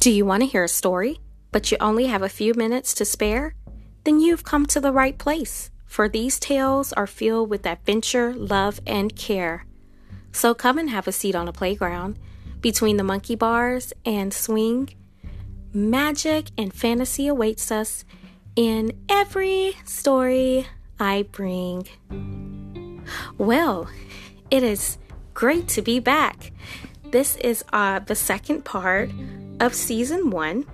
Do you want to hear a story, but you only have a few minutes to spare? Then you've come to the right place, for these tales are filled with adventure, love, and care. So come and have a seat on a playground between the monkey bars and swing. Magic and fantasy awaits us in every story I bring. Well, it is great to be back. This is uh, the second part of season one,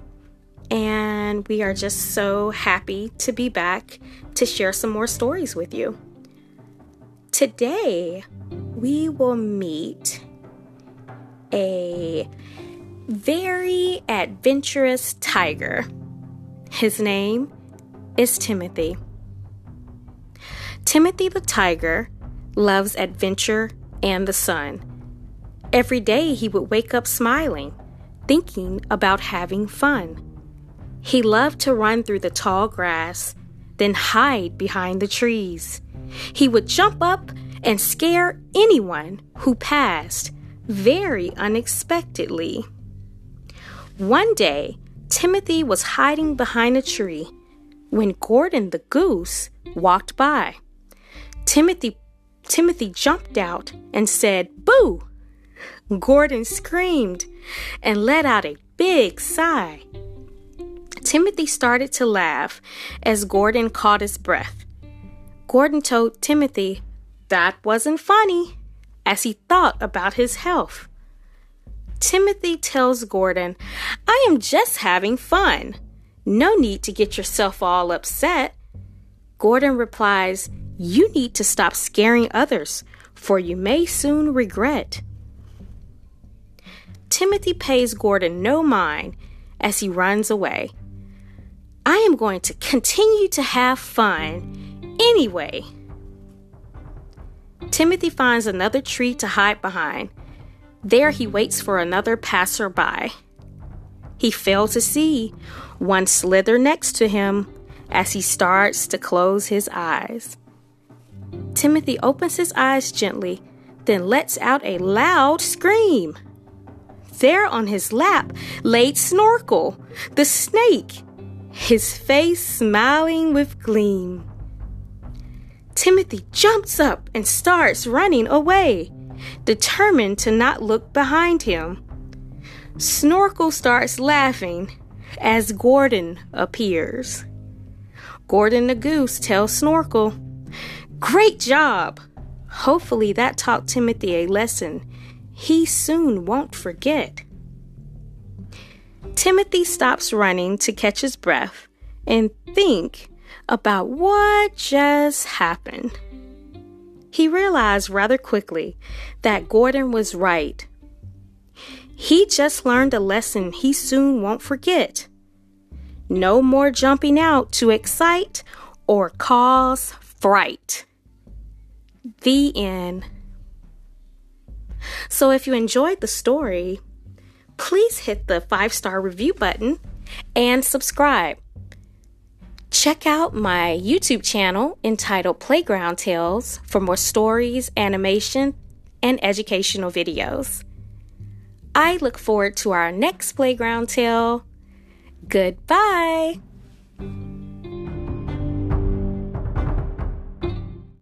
and we are just so happy to be back to share some more stories with you. Today, we will meet a very adventurous tiger. His name is Timothy. Timothy the tiger loves adventure and the sun. Every day he would wake up smiling, thinking about having fun. He loved to run through the tall grass, then hide behind the trees. He would jump up and scare anyone who passed very unexpectedly. One day, Timothy was hiding behind a tree when Gordon the goose walked by. Timothy Timothy jumped out and said, "Boo!" Gordon screamed and let out a big sigh. Timothy started to laugh as Gordon caught his breath. Gordon told Timothy that wasn't funny as he thought about his health. Timothy tells Gordon, I am just having fun. No need to get yourself all upset. Gordon replies, You need to stop scaring others, for you may soon regret. Timothy pays Gordon no mind as he runs away. I am going to continue to have fun anyway. Timothy finds another tree to hide behind. There he waits for another passerby. He fails to see one slither next to him as he starts to close his eyes. Timothy opens his eyes gently, then lets out a loud scream. There on his lap laid Snorkel, the snake, his face smiling with gleam. Timothy jumps up and starts running away, determined to not look behind him. Snorkel starts laughing as Gordon appears. Gordon the goose tells Snorkel, Great job! Hopefully that taught Timothy a lesson he soon won't forget. Timothy stops running to catch his breath and think about what just happened. He realized rather quickly that Gordon was right. He just learned a lesson he soon won't forget. No more jumping out to excite or cause fright. The end. So, if you enjoyed the story, please hit the five star review button and subscribe. Check out my YouTube channel entitled Playground Tales for more stories, animation, and educational videos. I look forward to our next playground tale. Goodbye.